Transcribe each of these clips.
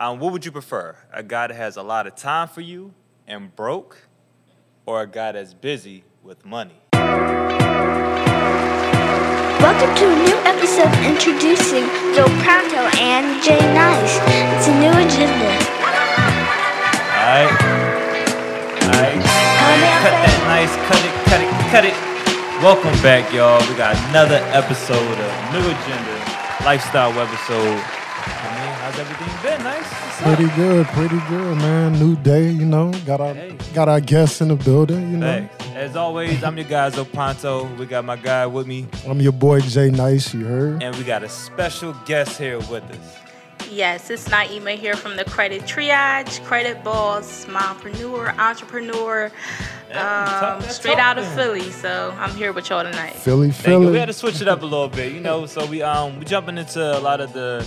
Um, what would you prefer? A guy that has a lot of time for you and broke, or a guy that's busy with money? Welcome to a new episode introducing Joe Pronto and Jay Nice. It's a new agenda. Alright. Alright. Cut that nice, cut it, cut it, cut it. Welcome back, y'all. We got another episode of New Agenda, lifestyle webisode. I mean, how's everything been? Nice. What's up? Pretty good, pretty good, man. New day, you know. Got our Hey. got our guests in the building, you know. Thanks. As always, I'm your guy Zo Pronto. We got my guy with me, I'm your boy Jay Nice, you heard? and we got a special guest here with us. Yes, it's Naeemah here from the Credit Triage, Credit Boss, Mompreneur, Entrepreneur, Yeah, um, straight out of. Philly. So I'm here with y'all tonight. Philly, Philly. We had to switch it up a little bit, you know. So we um we jumping into a lot of the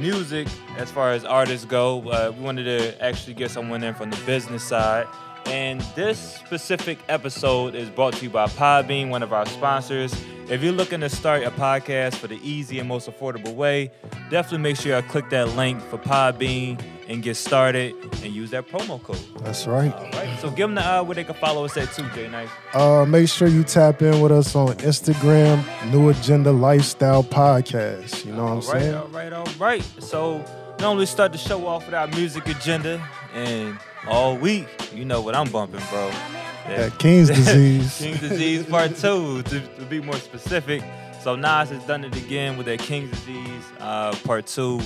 music as far as artists go. Uh, we wanted to actually get someone in from the business side. And this specific episode is brought to you by Podbean, one of our sponsors. If you're looking to start a podcast for the easy and most affordable way, definitely make sure you click that link for Podbean and get started and use that promo code. That's right. All right. So give them the uh, where they can follow us at too, Jay Nice. Uh, make sure you tap in with us on Instagram, New Agenda Lifestyle Podcast. You know what I'm All right, saying? all right, all right. So normally start the show off with our music agenda, and all week, you know what I'm bumping, bro. Yeah. That King's disease. King's Disease Part Two, to, to be more specific. So Nas has done it again with that King's Disease uh, Part Two.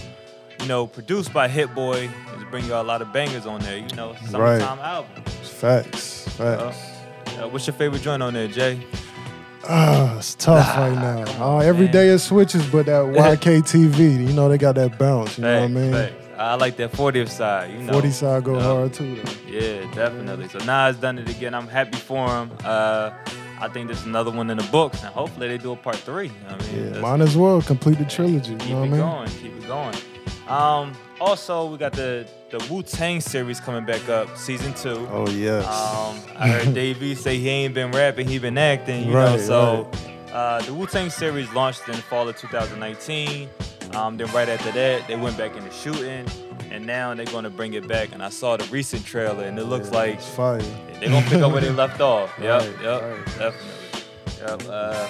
You know, produced by Hit Boy, to bring you a lot of bangers on there. You know, summertime album. Facts. Uh, Facts. uh, what's your favorite joint on there, Jay? Ah, it's tough right now. Uh, every man. day it switches, but that YKTV, you know, they got that bounce. You know what I mean? facts. I like that 40th side. You know, 40 side go hard too, though. Yeah, definitely. So Nas done it again. I'm happy for him. Uh, I think there's another one in the books, and hopefully they do a part three. I mean, Yeah, might as well complete the trilogy. keep You know it what I mean? going. Keep it going. Um, also, we got the the Wu Tang series coming back up, season two. Oh yes. Um, I heard Dave East say he ain't been rapping, he been acting, you know. Right, So uh, the Wu Tang series launched in the fall of 2019. Um, then right after that, they went back into shooting, and now they're going to bring it back. And I saw the recent trailer, and it looks Yeah, like fire. they're gonna pick up where they left off. Yep, Right, yep, right. definitely. Yep. Uh,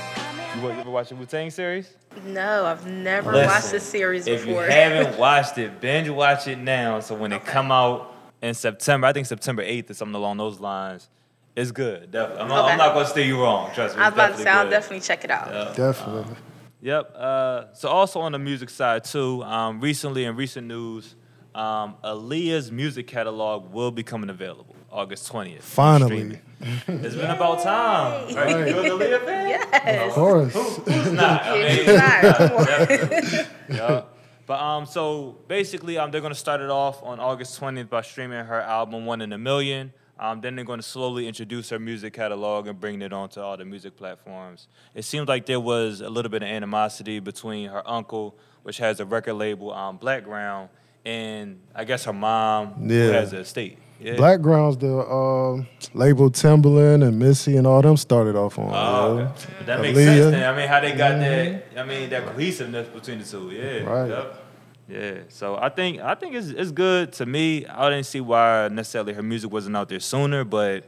you, you ever watch the Wu Tang series? No, I've never Listen, watched this series If you before. haven't watched it, binge watch it now. So when it come out in September, I think September 8th or something along those lines, it's good. Definitely. I'm, not, I'm not gonna steer you wrong. Trust me. I It's was about to say, I'll good. definitely check it out. Yeah. Definitely. Yep. Uh, so also on the music side too, um, recently in recent news, um, Aaliyah's music catalog will be coming available August 20th. Finally. It's been about time. Right? Right. You an Aaliyah fan? Yes. Of course. Who's not? I It's mean, not. Come on. Definitely. yeah. But um, so basically, um, they're gonna start it off on August 20th by streaming her album One in a Million. Um, then they're gonna slowly introduce her music catalog and bring it onto all the music platforms. It seems like there was a little bit of animosity between her uncle, which has a record label, um, Blackground, and I guess her mom, who Yeah. has a estate. Yeah. Blackground's the uh, label Timbaland and Missy and all them started off on. Oh, yeah. okay. That makes sense then. I mean, how they got that, I mean, that cohesiveness between the two. Yeah. Right. Yep. Yeah. So I think I think it's it's good to me. I didn't see why necessarily her music wasn't out there sooner, but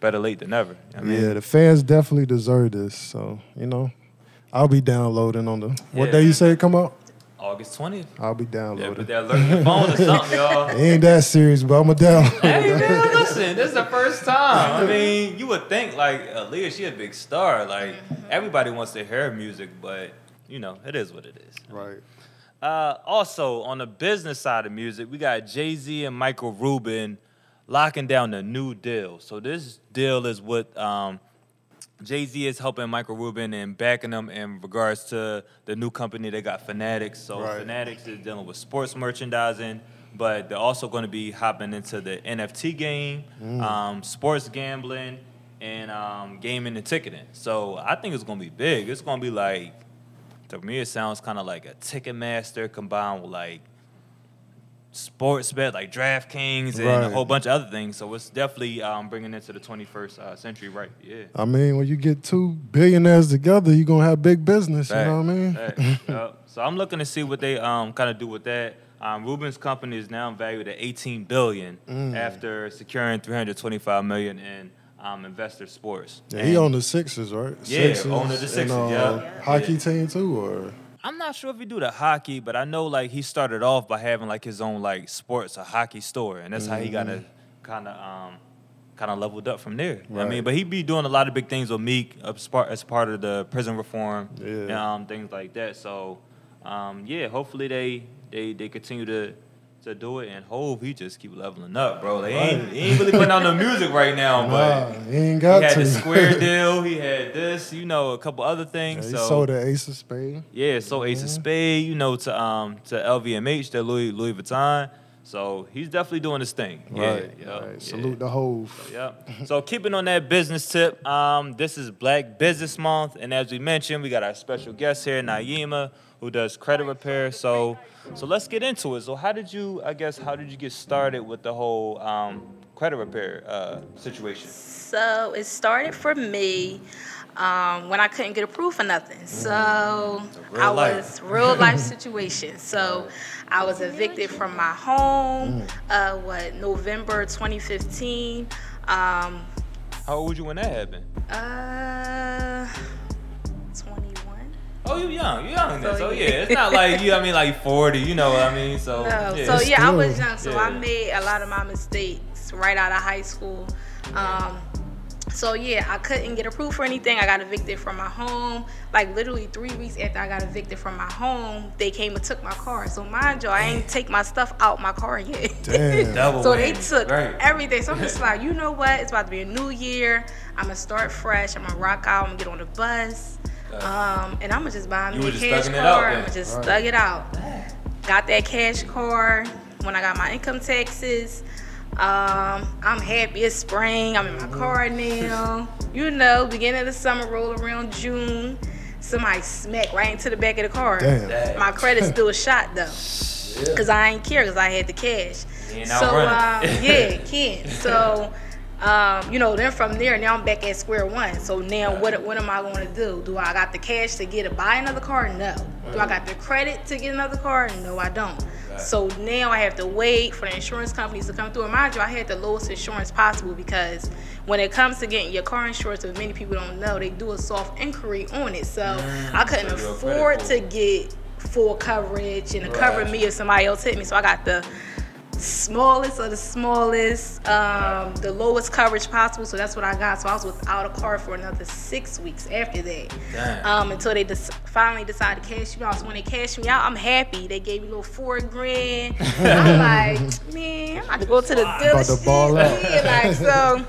better late than never. I mean, yeah, the fans definitely deserve this. So, you know, I'll be downloading on the what Yeah. day you say it come out? August 20th. I'll be downloading. Yeah, downloading. put that alert in your phone or something, y'all. it ain't that serious, but I'm going to download Hey man, listen, this is the first time. I mean, you would think like Aaliyah, she a big star. Like everybody wants to hear her music, but you know, it is what it is. Right. Uh, also, on the business side of music, we got Jay Z and Michael Rubin locking down the new deal. So this deal is with um, Jay Z is helping Michael Rubin and backing them in regards to the new company they got, Fanatics. So Right. Fanatics is dealing with sports merchandising, but they're also going to be hopping into the NFT game, um, sports gambling, and um, gaming and ticketing. So I think it's going to be big. It's going to be like to me, it sounds kind of like a Ticketmaster combined with like sports bet, like DraftKings and a whole bunch of other things. So it's definitely um, bringing it to the 21st uh, century, right? Yeah. I mean, when you get two billionaires together, you're going to have big business. You know what I mean? Yup. So I'm looking to see what they um, kind of do with that. Um, Rubin's company is now valued at 18 billion Mm. after securing 325 million in um, investor sports. Yeah, he And on the Sixers, right? Yeah, Sixers owner the and, Sixers, uh, yeah. Hockey Yeah. team too, or I'm not sure if he do the hockey, but I know like he started off by having like his own like sports, a hockey store, and that's how he got to kind of um, kind of leveled up from there. I Mm-hmm. Right. mean, but he be doing a lot of big things with Meek as part as part of the prison reform Yeah. and um, things like that. So um, yeah, hopefully they they they continue to. To do it and Hov, he just keep leveling up, bro. Like, he, ain't, he ain't really putting out no music right now, nah, but he ain't he got had to. the Square deal. He had this, you know, a couple other Yeah, things. he so sold the Ace of Spades. yeah, so Ace of Spade, you know, to um to LVMH, to Louis Louis Vuitton. So he's definitely doing his thing. Right. Yeah, yeah, right. Salute the Hov. Yep. So keeping on that business tip, um, this is Black Business Month, and as we mentioned, we got our special guest here, Naeemah, who does credit repair. So, so let's get into it. So, how did you? I guess how did you get started with the whole um, credit repair uh, situation? So it started for me um, when I couldn't get approved for nothing. So real I life. was real life situation. So I was evicted from my home. Uh, what November 2015. Um, How old were you when that happened? uh, 21. Oh, you young, you young. then. So, So yeah. yeah, it's not like you. I mean, like forty. You know what I mean? So No, yeah. so yeah, I was young, so I made a lot of my mistakes right out of high school. Um, so yeah, I couldn't get approved for anything. I got evicted from my home. Like literally three weeks after I got evicted from my home, they came and took my car. So mind you, I ain't take my stuff out my car yet. Damn. Double so they took Right. everything. So I'm just like, you know what? It's about to be a new year. I'm gonna start fresh. I'm gonna rock out. I'm gonna get on the bus. Um, and I'm gonna just buy me a were cash thugging car. I'ma just Right. thug it out. Got that cash card when I got my income taxes. Um, I'm happy it's spring. I'm in my car now. You know, beginning of the summer, roll around June. Somebody smacked right into the back of the car. Damn. My credit's still shot though. Cause I ain't care because I had the cash. So um, yeah, can't. So um, you know, then from there, now I'm back at square one. So now, what what am I going to do? Do I got the cash to get to buy another car? No. Do I got the credit to get another car? No, I don't. So now I have to wait for the insurance companies to come through. And mind you, I had the lowest insurance possible because when it comes to getting your car insurance, as many people don't know, they do a soft inquiry on it. So I couldn't so afford to get full coverage and to cover me if somebody else hit me. So I got the smallest of the smallest, um, the lowest coverage possible. So that's what I got. So I was without a car for another six weeks after that. Um, until they des- finally decided to cash me out. So when they cashed me out, I'm happy. They gave me a little four grand. I'm like, man, I'm about to go to the About to dealership. Yeah, like so.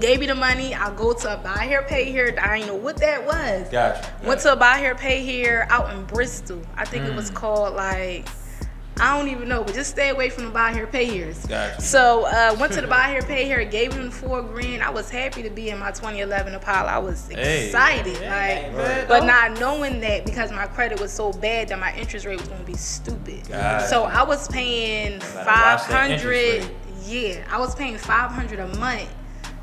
Gave me the money. I go to a buy here, pay here. I didn't know what that was. Gotcha. Went to a buy here, pay here out in Bristol. I think it Mm. was called like I don't even know, but just stay away from the buy here, pay here's. Gotcha. So uh, went to the buy here, pay here, gave him four grand. I was happy to be in my 2011 Impala. I was excited, Yeah, like, ain't bad, but not knowing that because my credit was so bad that my interest rate was going to be stupid. Gotcha. So I was paying Better watch that interest 500. Yeah, I was paying 500 a month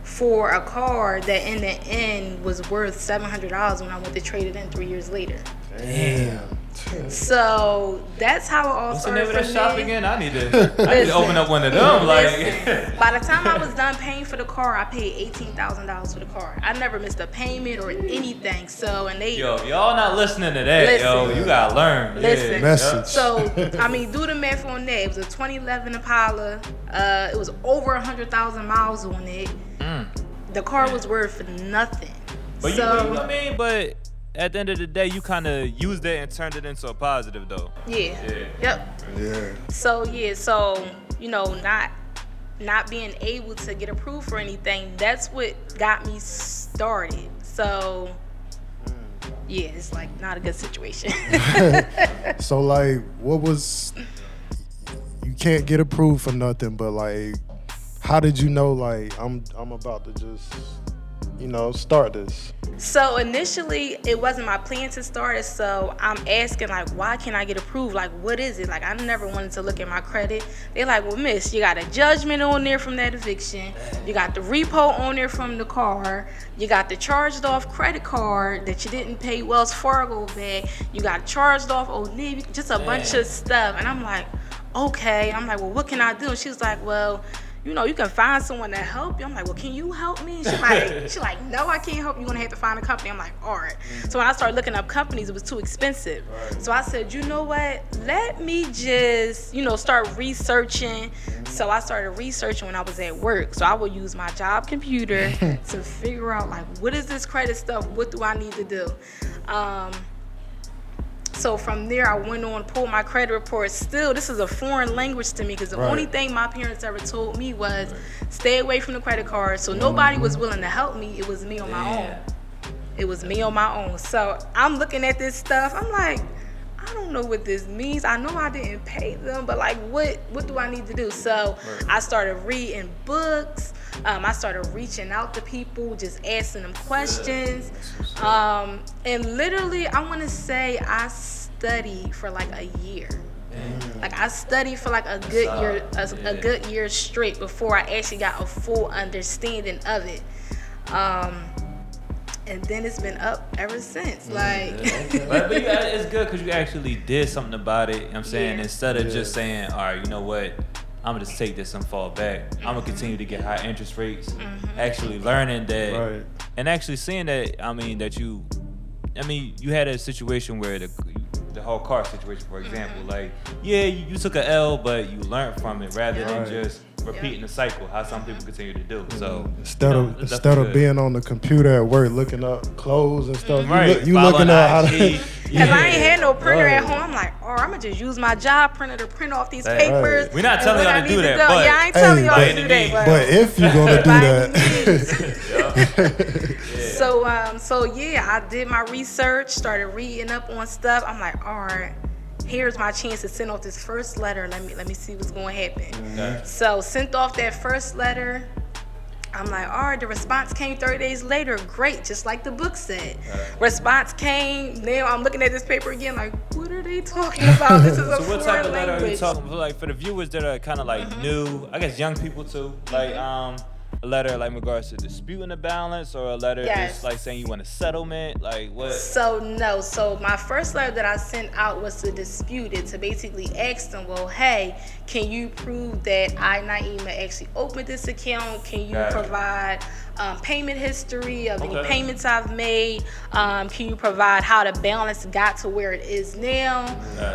for a car that in the end was worth $700 when I went to trade it in three years later. Damn. So that's how it all What's the name started. of that shop there. again? I need to, I need to open up one of them. Like, by the time I was done paying for the car, I paid eighteen thousand dollars for the car. I never missed a payment or anything. So and they yo, y'all not listening to that, yo. You gotta learn. Listen. Yeah. Message. So I mean, do the math on that. It was a 2011 Impala. Uh, it was over hundred thousand miles on it. The car was worth nothing. Mm. But you, you know what I mean? But at the end of the day, you kind of used it and turned it into a positive, though. yeah. Yeah. Yep. Yeah. So yeah, so you know, not not being able to get approved for anything, that's what got me started. So yeah, it's like not a good situation. So like, what was? You can't get approved for nothing, but like, how did you know? Like, I'm I'm about to just, you know, start this. so initially it wasn't my plan to start it, so I'm asking like why can't I get approved? Like what is it? Like I never wanted to look at my credit. They're like, well miss, you got a judgment on there from that eviction, you got the repo on there from the car, you got the charged off credit card that you didn't pay Wells Fargo back, you got charged off Old Navy, just a bunch of stuff. And I'm like, okay. I'm like, well, what can I do? And she was like, well, you know, you can find someone to help you. I'm like, well, can you help me? She's like, she like, no, I can't help you. You're gonna have to find a company. I'm like, all right. So when I started looking up companies, it was too expensive. So I said, you know what? Let me just, you know, start researching. So I started researching when I was at work. So I would use my job computer to figure out like, what is this credit stuff? What do I need to do? Um, so from there, I went on, pulled my credit report. Still, this is a foreign language to me because the Right. only thing my parents ever told me was stay away from the credit card. So nobody was willing to help me. It was me on my own. It was me on my own. So I'm looking at this stuff. I'm like, I don't know what this means. I know I didn't pay them, but like, what what do I need to do? So I started reading books. Um, I started reaching out to people, just asking them questions. Um, and literally, I want to say I studied for like a year. Like I studied for like a good year, a, a good year straight before I actually got a full understanding of it. Um, and then it's been up ever since. Like, but, but you, it's good because you actually did something about it. You know what I'm saying Yeah. instead of Yeah. just saying, all right, you know what, I'm gonna just take this and fall back. I'm gonna continue to get high interest rates. Mm-hmm. Actually learning that, Right. and actually seeing that. I mean that you, I mean you had a situation where the the whole car situation, for example, Mm-hmm. like yeah, you, you took a L, but you learned from it rather than just repeating the cycle. How some people continue to do. So Instead you know, of it's instead of good. being on the computer at work looking up clothes and stuff, Right. you, look, you looking the up how to. IG. Cause I ain't had no printer at home. I'm like, oh, I'm gonna just use my job printer to print off these Right. papers. We're not telling y'all I to do that, but- yeah, I ain't Hey, telling y'all to do that. But, But if you're gonna do By that, so um, so yeah, I did my research, started reading up on stuff. I'm like, all right, here's my chance to send off this first letter. Let me let me see what's going to happen. Okay. So sent off that first letter. I'm like, all right, the response came 30 days later. Great, just like the book said. Response came. Now I'm looking at this paper again, like, what are they talking about? This is a So what type foreign of letter are you talking about? Like for the viewers that are kind of like Mm-hmm. new, I guess young people too. Like um, a letter like in regards to disputing the balance, or a letter Yes. just like saying you want a settlement. Like what? So no, so my first letter that I sent out was to dispute it, to basically ask them, well, hey, can you prove that I Naeemah actually opened this account? Can you provide um, payment history of any payments I've made? Um, can you provide how the balance got to where it is now?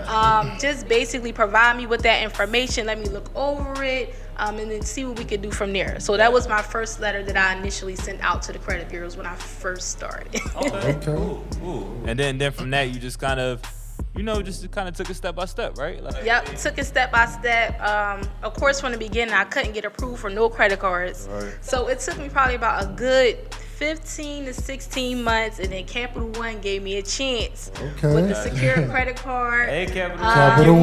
Um, just basically provide me with that information. Let me look over it. Um, and then see what we could do from there. So that was my first letter that I initially sent out to the credit bureaus when I first started. Okay. Okay. Cool. Cool. And then then from that you just kind of, you know, just kind of took it step by step, right? Like, Yep, took it step by step. Um, of course, from the beginning, I couldn't get approved for no credit cards. Right. So it took me probably about a good 15 to 16 months, and then Capital One gave me a chance Okay. with the secure credit card. Hey, Capital. Uh, Capital Get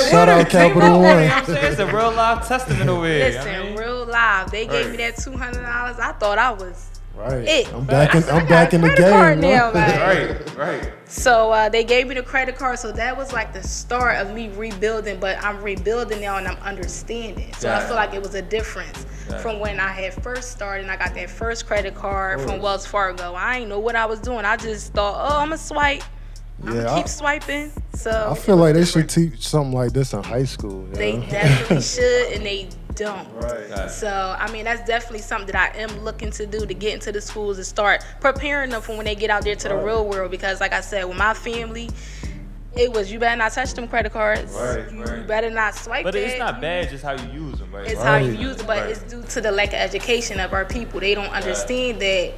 One. Shout out Capital. One. You know what I'm saying? It's a real live testament over here. Listen, I mean, real live. They gave me that $200. I thought I was Right. it. I'm back in. I said, I I'm back in the credit card game. now, man. man. Right. Right. So uh, they gave me the credit card, so that was like the start of me rebuilding. But I'm rebuilding now, and I'm understanding. So I feel like it was a difference Got from when I had first started. and I got that first credit card from. Wells Fargo. I ain't know what I was doing. I just thought, oh, I'm gonna swipe. I'm Yeah, gonna I- keep swiping. So I feel like they should teach something like this in high school. they know? definitely should, and they don't. Right. Got. So I mean that's definitely something that I am looking to do to get into the schools and start preparing them for when they get out there to the real world. Because like I said, with my family, it was you better not touch them credit cards. Right, you right. better not swipe them. But it's that. not bad, just how you use them, right? It's Like, how you use it, but Right. it's due to the lack of education of our people. They don't understand that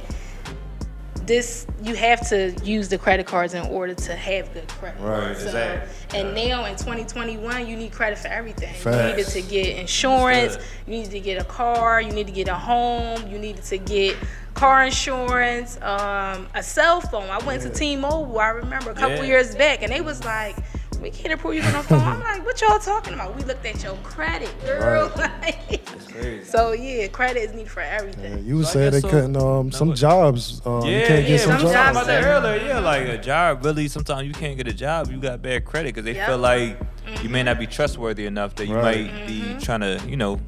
this you have to use the credit cards in order to have good credit. Right. So, Exactly. and now in 2021, you need credit for everything. You Facts. needed to get insurance. You needed to get a car. You need to get a home. You needed to get car insurance, um, a cell phone. I went to T-Mobile. I remember a couple Yeah. years back, and they was like. We can't approve you on the phone. I'm like, what y'all talking about? We looked at your credit, girl. crazy. so yeah, credit is needed for everything. Yeah, you was So I saying they so- couldn't um No, some jobs. Um, you can't yeah, get some we talking jobs. about that Some earlier. Yeah, like a job. Really, sometimes you can't get a job. You got bad credit because they Yep. feel like you may not be trustworthy enough that you Right. might be trying to, you know,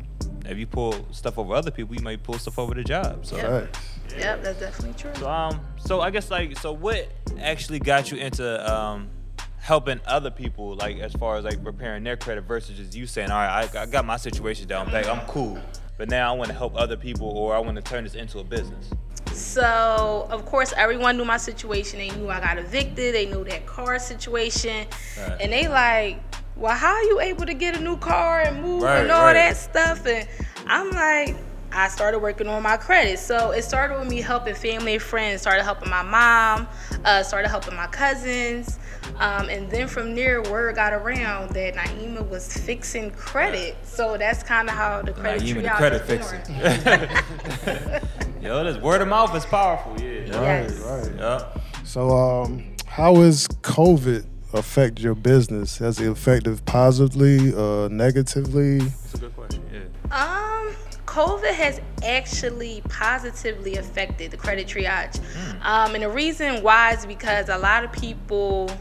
if you pull stuff over other people, you might pull stuff over the job. So, Yep. Facts. Yep, that's definitely true. so um, so I guess like, so what actually got you into um helping other people, like as far as like repairing their credit versus just you saying, all right, I, I got my situation down back, I'm cool, but now I want to help other people or I want to turn this into a business. So of course everyone knew my situation. They knew I got evicted. They knew that car situation, Right. and they like, well, how are you able to get a new car and move Right, and all right. that stuff? And I'm like. I started working on my credit. So it started with me helping family and friends, started helping my mom, uh, started helping my cousins. Um, and then from there, word got around that Naeemah was fixing credit. So that's kind of how the credit you even the triage credit was fixing. Yo, this word of mouth is powerful. Yeah. Right, Yes. right. Yup. So, um, how has COVID affect your business? Has it affected positively, uh, negatively? That's a good question. Yeah. Um, COVID has actually positively affected the credit triage. Hmm. Um, and the reason why is because a lot of people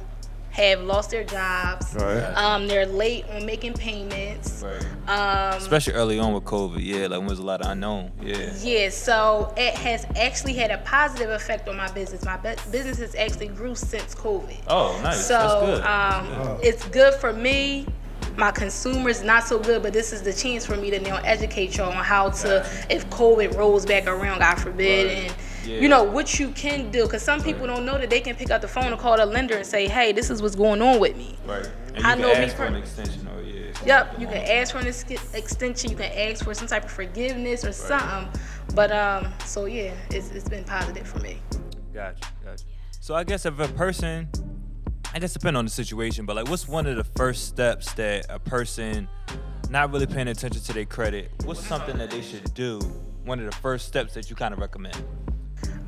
have lost their jobs. Right. Um, they're late on making payments. Right. Um, Especially early on with COVID. Yeah, like when there's a lot of unknown. Yeah. yeah, so it has actually had a positive effect on my business. My bu- business has actually grew since COVID. Oh, nice. So That's good. um, it's good for me. My consumers not so good, but this is the chance for me to now educate y'all on how to, if COVID rolls back around, God forbid, Right. and Yeah. you know what you can do. Because some people don't know that they can pick up the phone and call the lender and say, "Hey, this is what's going on with me." right. And I know me for an extension or yeah. Yep, you can ask for an ex- extension. You can ask for some type of forgiveness or something. But um, so yeah, it's, it's been positive for me. Gotcha, gotcha. So I guess if a person, I guess depend on the situation, but like, what's one of the first steps that a person not really paying attention to their credit? What's something that they should do? One of the first steps that you kind of recommend.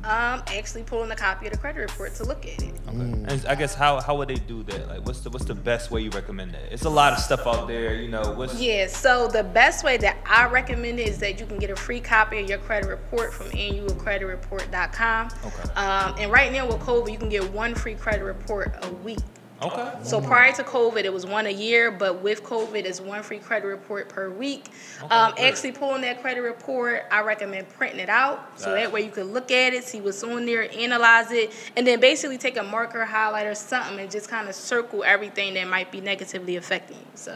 Um, actually pulling a copy of the credit report to look at it. And I guess how how would they do that? Like, what's the what's the best way you recommend that? It's a lot of stuff out there, you know. What's Yeah, so the best way that I recommend it is that you can get a free copy of your credit report from annualcreditreport.com. Okay. Um, and right now with COVID, you can get one free credit report a week. Okay? So prior to COVID, it was one a year, but with COVID, it's one free credit report per week. Um, actually, pulling that credit report, I recommend printing it out so that way you can look at it, see what's on there, analyze it, and then basically take a marker, highlighter, something, and just kind of circle everything that might be negatively affecting you. So.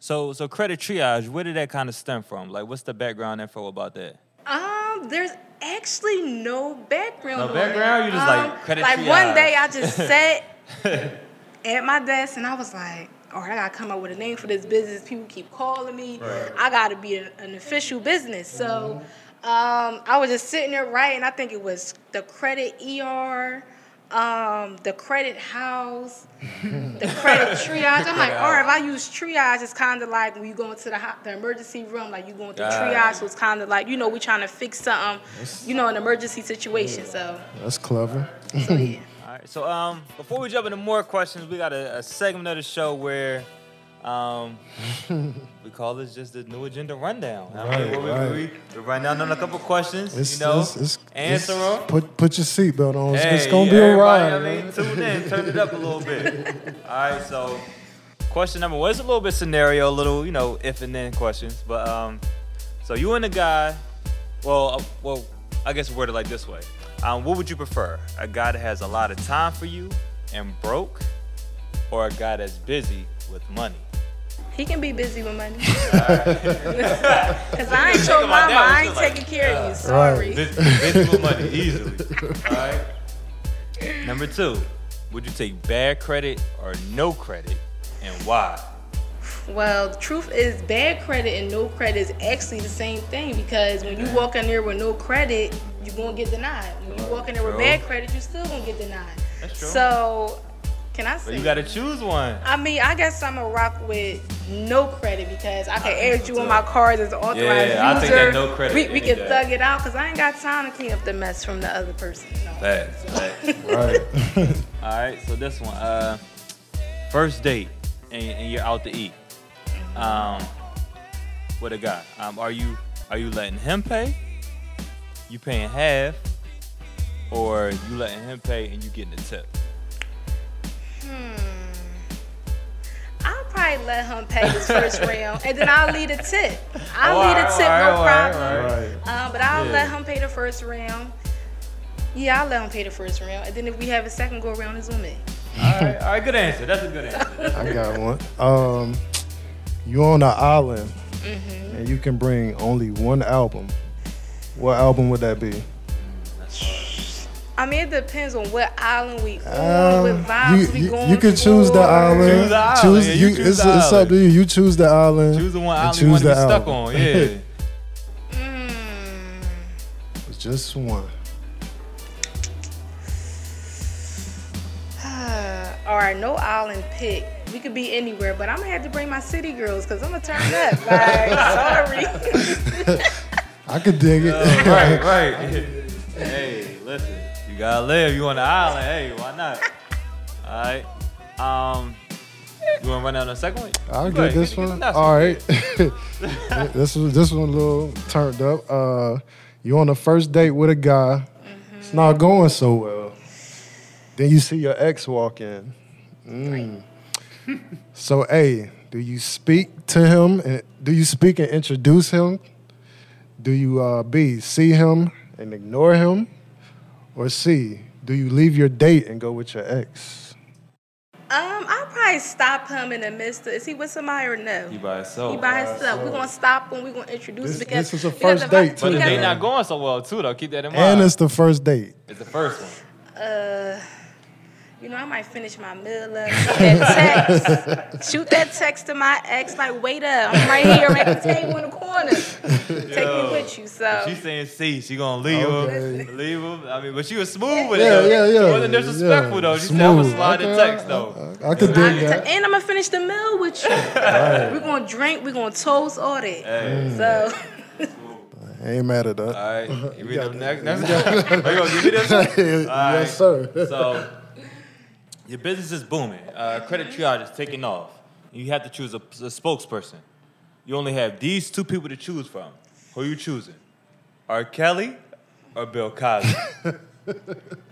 So so credit triage, where did that kind of stem from? Like, what's the background info about that? Um, there's actually no background. No background? You just, like, Um, credit Like triage. one day I just sat at my desk and I was like, all right, I gotta come up with a name for this business. People keep calling me. I gotta be a- an official business. So um, I was just sitting there writing. I think it was the credit ER. Um, the credit house, the credit triage. I'm like, all right, if I use triage, it's kind of like when you go into the, the emergency room, like you going through Got triage. So it's kind of like, you know, we're trying to fix something, you know, an emergency situation. So, That's clever. so yeah. All right. So um, before we jump into more questions, we got a, a segment of the show where um, we call this just the new agenda rundown. I mean, Right, where we, right. we, we run down on a couple questions, It's, you know, it's, it's, answer it's- them. Put put your seatbelt on. It's, it's gonna be a ride. I mean, tune in, turn it up a little bit. All right, so question number one is a little bit scenario, a little, you know, if and then questions. But um, so you and the guy, well, uh, well, I guess word it like this way. Um, what would you prefer? A guy that has a lot of time for you and broke, or a guy that's busy with money? He can be busy with money. Cause I ain't your mama. I ain't feel like, taking care of you. Sorry. Busy, busy with money easily. All right. Number two, would you take bad credit or no credit, and why? Well, the truth is, bad credit and no credit is actually the same thing because when you walk in there with no credit, you're gonna get denied. When you walk in there with bad credit, you're still gonna get denied. That's true. So, can I But say? you gotta choose one. I mean, I guess I'm gonna rock with no credit because I can think add you on my cards as an authorized Yeah, I user. think that no credit We, we can day. thug it out because I ain't got time to clean up the mess from the other person. No. Facts, facts. Right. All right, so this one, uh, first date, and, and you're out to eat. Um, with a guy. Um, are you are you letting him pay? You paying half, or you letting him pay and you getting the tip? I'll probably let him pay his first round, and then I'll leave a tip. I'll leave a tip, alright, no alright, problem. alright. right. Um, but I'll Yeah. let him pay the first round. Yeah, I'll let him pay the first round, and then if we have a second go around, it's on me. All right, all right, good answer. That's a good answer. I got one. Um, you on an island, Mm-hmm. and you can bring only one album. What album would that be? I mean, it depends on what island we on, Um, what vibes you, we you, going you can choose the island. Choose the island, yeah, you choose it's, the it's up island. to you. You choose the island. Choose the one and island you want to be stuck on. Yeah. Mm. It's just one. All right, no island pick. We could be anywhere, but I'm gonna have to bring my city girls because I'm gonna turn up. Like, sorry. I could dig it. right, right. hey, listen, you gotta live. You on the island? Hey, why not? All right. Um, you want to run down the second one? I'll get ahead, this one. All right. this was this one a little turned up. Uh, you on the first date with a guy. Mhm. It's not going so well. Then you see your ex walk in. Mm. so, A, do you speak to him? And do you speak and introduce him? Do you uh, B, see him and ignore him? Or C, do you leave your date and go with your ex? Um, I'll probably stop him in the midst of. Is he with somebody or no? He by himself. He by himself. We're gonna stop him. We're gonna introduce This- him because this is a first if I- date, But the date not going so well too, though. Keep that in mind. And it's the first date. it's the first one. Uh, you know, I might finish my meal up. Shoot that text. Shoot that text to my ex. Like, wait up. I'm right here at the table in the corner. Take me with you. So. She's saying C. She gonna leave Okay. him. Leave him. I mean, but she was smooth with it. Yeah, though. yeah, yeah. She wasn't disrespectful yeah. though. She said, "I'm gonna Smooth. slide the Okay, text though." I, I could I- dig that. and I'm gonna finish the meal with you. We're gonna drink. We're gonna toast all that. Hey. Mm. So. I ain't mad at that. All right. You read them next. next Are you gonna give me this one? yes, right. sir. So, your business is booming. Uh, credit triage is taking off. You have to choose a, a spokesperson. You only have these two people to choose from. Who are you choosing? R. Kelly or Bill Cosby?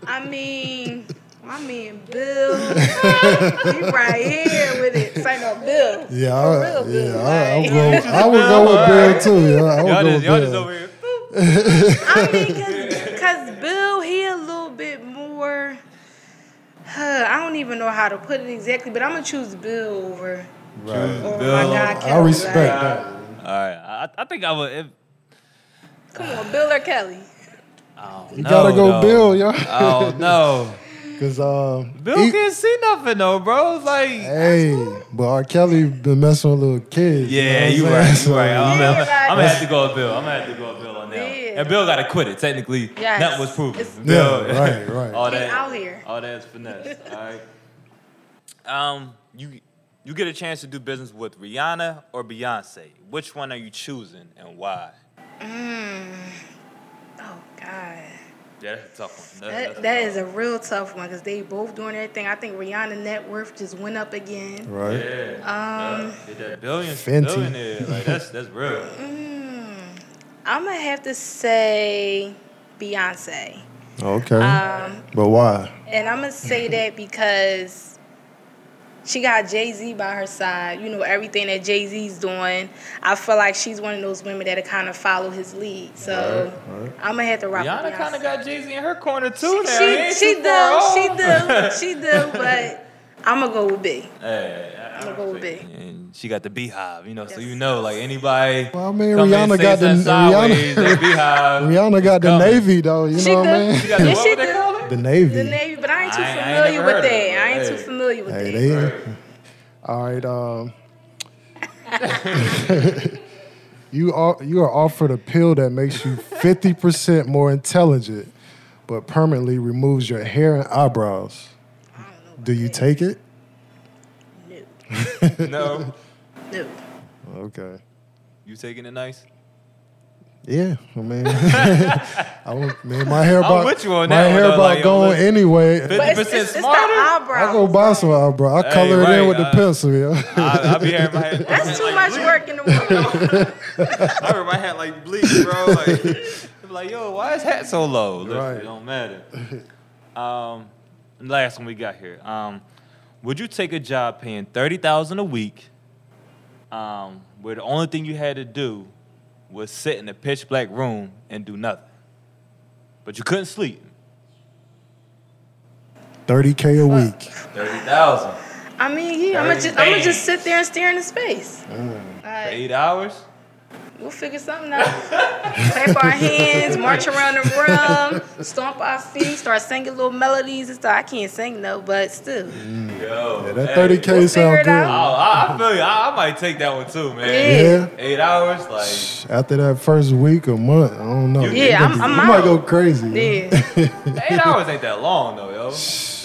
I mean, I mean, Bill, he right here with it. Say no Bill. Yeah, For I, real, Bill. yeah, I, I, like- would go, I would go with Bill too. Yeah, I would y'all go just, with y'all just Bill. over here. I mean, cause, 'cause I don't even know how to put it exactly, but I'm gonna choose Bill over, Right. over Bill. my guy I respect like, that. All right. I, I think I would. If, Come on, Bill or Kelly? I don't You know, gotta go though. Bill, yo. Oh no. Cause uh, Bill he- can't see nothing though, bro. It's like. hey, but R. Kelly been messing with little kids. Yeah, you you know what I'm right. You right. I'm, Yeah, I'm, right. I'm gonna have to go with Bill. I'm gonna have to go with Bill on that. one. Yeah. And Bill got to quit it. Technically, Yes. nothing was proven. It's- Bill, Yeah, right, right. all that out here. All that's finesse. all right. Um, you you get a chance to do business with Rihanna or Beyonce. Which one are you choosing and why? Oh God. Yeah, that's a tough one. That- That, that's that tough is a real tough one because they both doing everything. I think Rihanna net worth just went up again. Right. Yeah. Um, yeah. Get that billion, Fenty. billionaire. Like that's that's real. I'm gonna have to say Beyonce. Okay. Um, but why? and I'm gonna say that because she got Jay Z by her side. You know everything that Jay Z's doing. I feel like she's one of those women that kind of follow his lead. So Right, right. I'm gonna have to rock. Rihanna kind of got Jay Z in her corner too. now. He She ain't she too do she do she do, but I'm gonna go with B. Hey, I- I I'ma go with B. And she got the beehive, you know, so Yes. you know, like anybody. Well, I mean, come in, Rihanna say got the something sideways, that Rihanna. beehive. Rihanna got the coming. Navy though. You She know what I mean? She got the Yeah, what she would they do. call it? The Navy. The Navy, but I ain't too I ain't- I ain't familiar never with heard of that. it, I ain't but too hey. familiar with Hey, that. they. All right. Um, you are you are offered a pill that makes you fifty percent more intelligent, but permanently removes your hair and eyebrows. Do you take it? No, No, no. Okay. you taking it nice? Yeah, I mean, I would, man, my hair about with you on my that hair though, about like, going listen. anyway. Fifty But it's, percent it's, it's the smarter. I go buy some eyebrow. I Hey, color it in with the uh, pencil. Yeah. I, I be having my head. That's too much work in the morning. I heard my hat like bleach, bro. Like, I'm like, yo, why is hat so low? Listen, Right. It don't matter. Um, last one we got here. Um, would you take a job paying thirty thousand a week, um, where the only thing you had to do was sit in a pitch black room and do nothing, but you couldn't sleep? Thirty k a week. Thirty thousand I mean, yeah, I'm gonna just, I'm gonna just sit there and stare into space. for Like, eight hours. We'll figure something out. Clap our hands, march around the room, stomp our feet, start singing little melodies and stuff. I can't sing though, but still. Yo, Yeah, that hey. thirty k We'll sound it good. out. Oh, I, I feel you. I, I might take that one too, man. Yeah. Eight hours, like After that first week or month, I don't know. Yeah, You I'm- might- I'm you might go crazy. Yeah, eight hours ain't that long though, yo.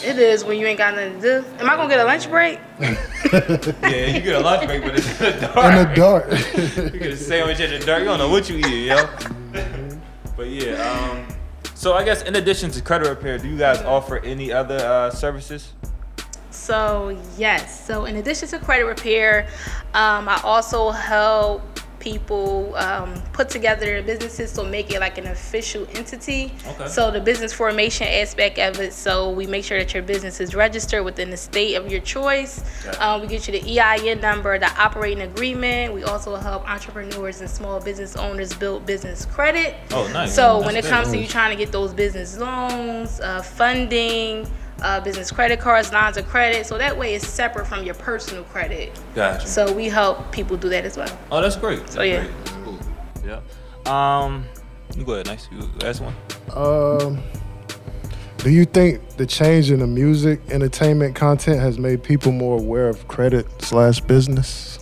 It is when you ain't got nothing to do. Am I gonna get a lunch break? Yeah, you get a lunch break, but it's in the dark. In the dark. You get a sandwich in the dark. You don't know what you eat, yo. but yeah, um, so I guess in addition to credit repair, do you guys offer any other uh, services? So yes. So in addition to credit repair, um, I also help people um, put together their businesses so make it like an official entity. Okay. So the business formation aspect of it. So we make sure that your business is registered within the state of your choice. Okay. Um, we get you the EIN number, the operating agreement. We also help entrepreneurs and small business owners build business credit. Oh, nice. So That's when it good. comes to you trying to get those business loans, uh, funding, uh, business credit cards, lines of credit, so that way it's separate from your personal credit. Gotcha. So we help people do that as well. oh, that's great. That's So, yeah. great. That's cool. Yeah. Um, you go ahead. Nice. You ask one. Um, do you think the change in the music entertainment content has made people more aware of credit slash business?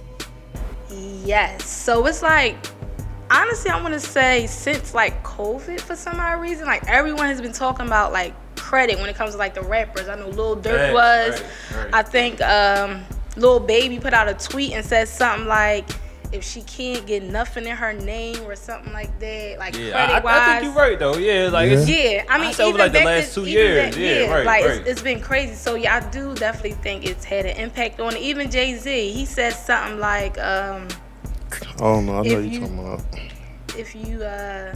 Yes. So it's like, honestly, I want to say since like COVID, for some odd reason, like everyone has been talking about like credit when it comes to like the rappers. I know Lil Durk Right, was. right, right. I think um, Lil Baby put out a tweet and said something like, if she can't get nothing in her name or something like that, like Yeah, credit I, wise. I think you're right though. Yeah, like it's Yeah, I mean, I said over, even like, the last to- two years. back- Yeah, right, like right. It's, it's been crazy. So yeah, I do definitely think it's had an impact on it. Even Jay Z, he said something like, um, I don't know. I know If you're you- talking about. if you uh,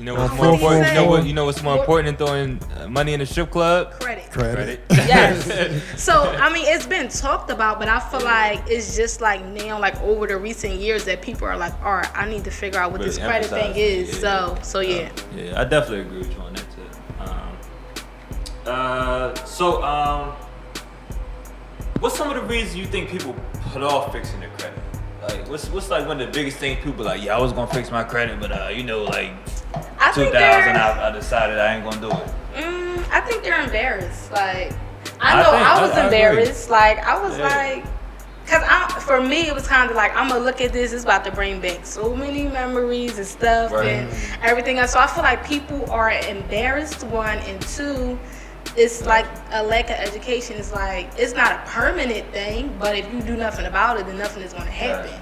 you know what's more important. You know what? You know what's more important than throwing uh, money in the strip club? credit. Credit. Yes. So I mean, it's been talked about, but I feel like it's just like now, like over the recent years, that people are like, all right, I need to figure out what Really this credit thing emphasize it, is. yeah. So, so yeah. Yeah, I definitely agree with you on that too. Um, uh, so, um, what's some of the reasons you think people put off fixing their credit? Like, what's what's like one of the biggest things people like? Yeah, I was gonna fix my credit, but uh, you know, like I two think thousand, I, I decided I ain't gonna do it. mm, I think they're embarrassed. Like, I know I, I- was I embarrassed. Like, I was Yeah. like. Cause I, for me, it was kind of like I'm gonna look at this. It's about to bring back so many memories and stuff Right. and everything else. So I feel like people are embarrassed. One and two, it's like a lack of education. It's like it's not a permanent thing, but if you do nothing about it, then nothing is gonna happen.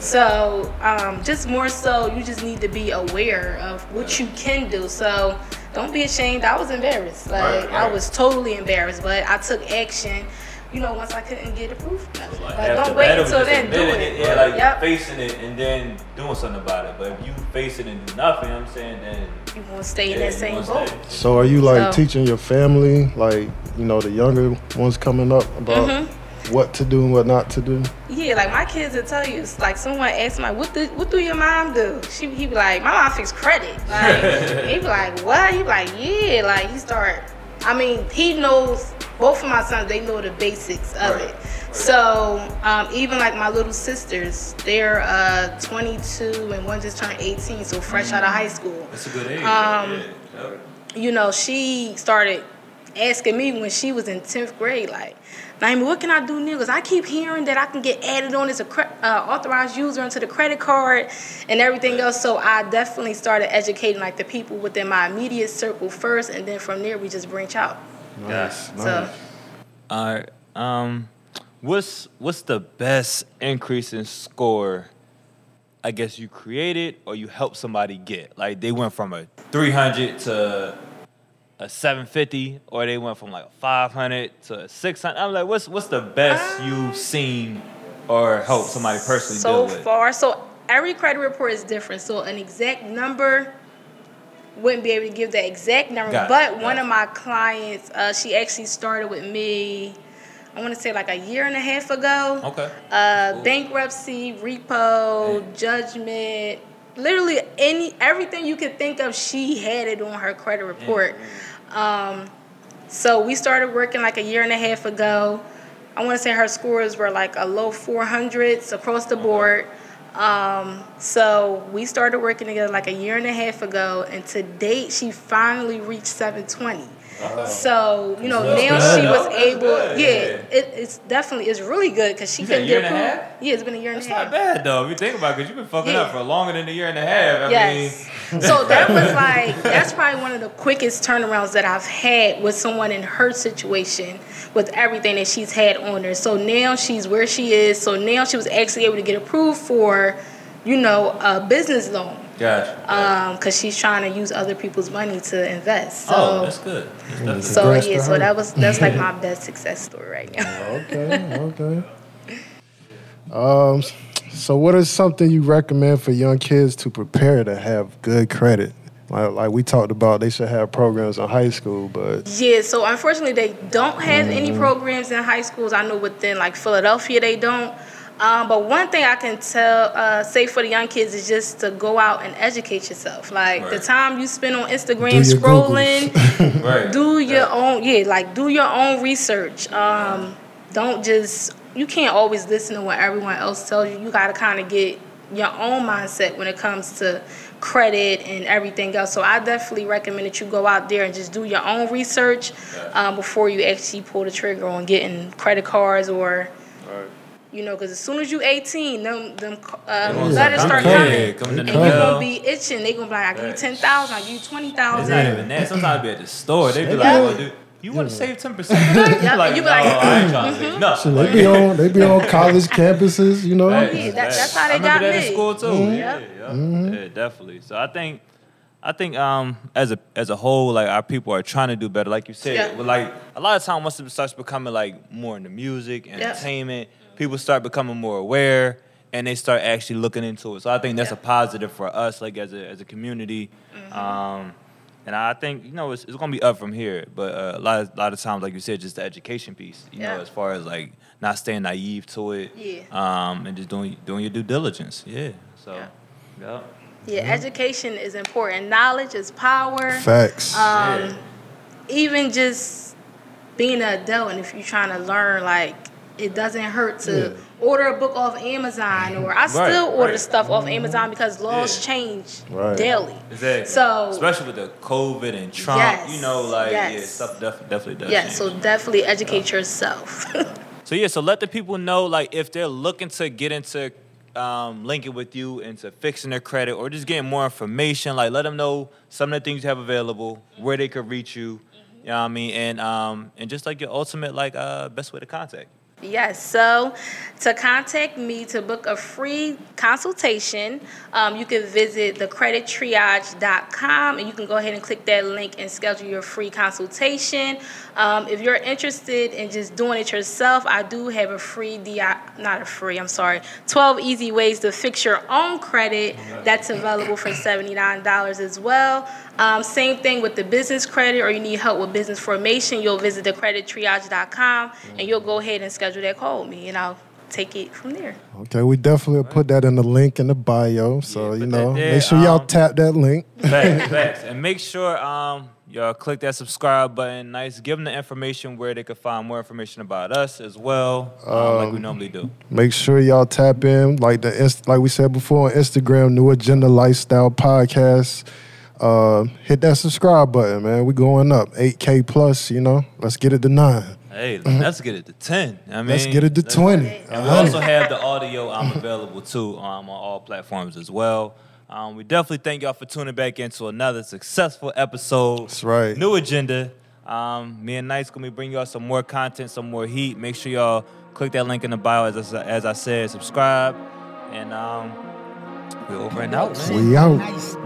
So um, just more so, you just need to be aware of what you can do. So don't be ashamed. I was embarrassed. Like Right, I was totally embarrassed, but I took action. You know, once I couldn't get approved. Nothing. Like, Like, after don't wait that, it was until then. Do admitting it. Yeah, like yep. facing it and then doing something about it. But if you face it and do nothing, I'm saying then You want to stay in that same boat. stay. So are you like So- teaching your family, like you know, the younger ones coming up about Mm-hmm. What to do and what not to do? Yeah, like my kids will tell you. Like someone asked me, like, "What do what do your mom do?" She he be like, "My mom fix credit." Like he be like, "What?" He be like, "Yeah." Like he start. I mean, he knows. Both of my sons, they know the basics of Right. it. So um, even like my little sisters, they're uh, 22 and one just turned 18, so fresh out of high school. That's a good age. Um, yeah. Yeah. you know, she started asking me when she was in 10th grade, like, Naomi, what can I do now? Because I keep hearing that I can get added on as a cre- uh, authorized user into the credit card and everything else. So I definitely started educating like the people within my immediate circle first, and then from there we just branch out. Nice, So nice. All right. Um, what's what's the best increase in score? I guess you created or you helped somebody get. Like they went from a 300 to a 750, or they went from like a 500 to a 600. I'm like, what's what's the best you've seen or helped somebody personally do? so deal with? far, so every credit report is different. So an exact number wouldn't be able to give the exact number. Got but got one it. of my clients, uh, she actually started with me. I want to say like a year and a half ago. Okay. Uh, Cool. bankruptcy, repo, judgment, literally any everything you could think of. She had it on her credit report. Um, So we started working like a year and a half ago. I want to say her scores were like a low 400s across the board. Um, so we started working together like a year and a half ago, and to date, she finally reached 720. So you know now good. she was able. good. Yeah, it, it's definitely it's really good because she couldn't get approved. Yeah, it's been a year That's and a half. not bad though. If you think about it, because you've been fucking Yeah. up for longer than a year and a half. I Yes. mean, so that was like that's probably one of the quickest turnarounds that I've had with someone in her situation with everything that she's had on her. So now she's where she is. So now she was actually able to get approved for, you know, a business loan. Gotcha. Um, cause she's trying to use other people's money to invest. So oh, that's good. That's so yeah, so that was that's like my best success story right now. Okay, okay. Um, so what is something you recommend for young kids to prepare to have good credit? Like, like we talked about, they should have programs in high school, but Yeah, so unfortunately they don't have any programs in high schools. I know within like Philadelphia they don't. Um, but one thing I can tell, uh, say for the young kids is just to go out and educate yourself. Like the time you spend on Instagram your scrolling, right. do your Yeah. own yeah, like do your own research. Um, don't just you can't always listen to what everyone else tells you. You gotta kinda get your own mindset when it comes to credit and everything else. So I definitely recommend that you go out there and just do your own research um, before you actually pull the trigger on getting credit cards or you know, because as soon as you 18, them them uh, gonna letters start start coming. coming, coming and you're gonna be itching. They gonna be like, I give you Right. ten thousand, I give you twenty It's not thousand. even that. Sometimes I be at the store. They be like, Yeah. well, dude, you want to save 10%? Yeah, like, you be no, like, I ain't trying to save nothing. they be on they be on college campuses, you know. Right, Yeah, that- that's how they I remember got that me. in school too. Mm-hmm. Yeah, yeah, yeah, definitely. So I think, I think um as a as a whole, like our people are trying to do better. Like you said, Yeah. but like a lot of time once it starts becoming like more into music, entertainment, people start becoming more aware and they start actually looking into it. So I think that's Yeah. a positive for us, like as a as a community. Mm-hmm. Um, and I think you know it's, it's gonna be up from here, but uh, a lot of, a lot of times, like you said, just the education piece. You know, as far as like not staying naive to it, Yeah. um, and just doing doing your due diligence. Yeah. So, Yeah. yeah. Yeah, education is important. Knowledge is power. Facts. Um, Yeah. even just being an adult, and if you're trying to learn, like it doesn't hurt to order a book off Amazon, or I still order right. stuff off Amazon because laws Yeah. change Right. daily. Exactly. So- especially with the COVID and Trump, Yes, you know, like yeah, stuff def- definitely does. Yeah, change. so definitely educate yourself. So yeah, so let the people know like if they're looking to get into um, linking with you into fixing their credit or just getting more information, like let them know some of the things you have available, where they could reach you. You know what I mean? And um and just like your ultimate like uh best way to contact. Yes, so to contact me to book a free consultation, um, you can visit thecredittriage.com and you can go ahead and click that link and schedule your free consultation. Um, if you're interested in just doing it yourself, I do have a free DI, not a free, I'm sorry, 12 easy ways to fix your own credit that's available for $79 as well. Um, same thing with the business credit, or you need help with business formation, you'll visit thecredittriage.com and you'll go ahead and schedule that call with me, and I'll take it from there. Okay, we definitely will put that in the link in the bio. So Yeah, you put that know, there, make sure y'all um, tap that link. Facts, facts. And make sure um y'all click that subscribe button. Nice. Give them the information where they can find more information about us as well, um, like we normally do. Make sure y'all tap in, like the like we said before on Instagram, New Agenda Lifestyle Podcast. Uh, hit that subscribe button, man. We going up, 8K plus. You know, let's get it to nine. Hey, let's get it to ten. I mean, Let's get it to 20. And we also have the audio I'm available too um, on all platforms as well. Um, we definitely thank y'all for tuning back into another successful episode. That's right. New agenda. Um, me and Knight's gonna be bringing y'all some more content, some more heat. Make sure y'all click that link in the bio as I, as I said, subscribe, and um, we're over and out. Man. We out. Nice.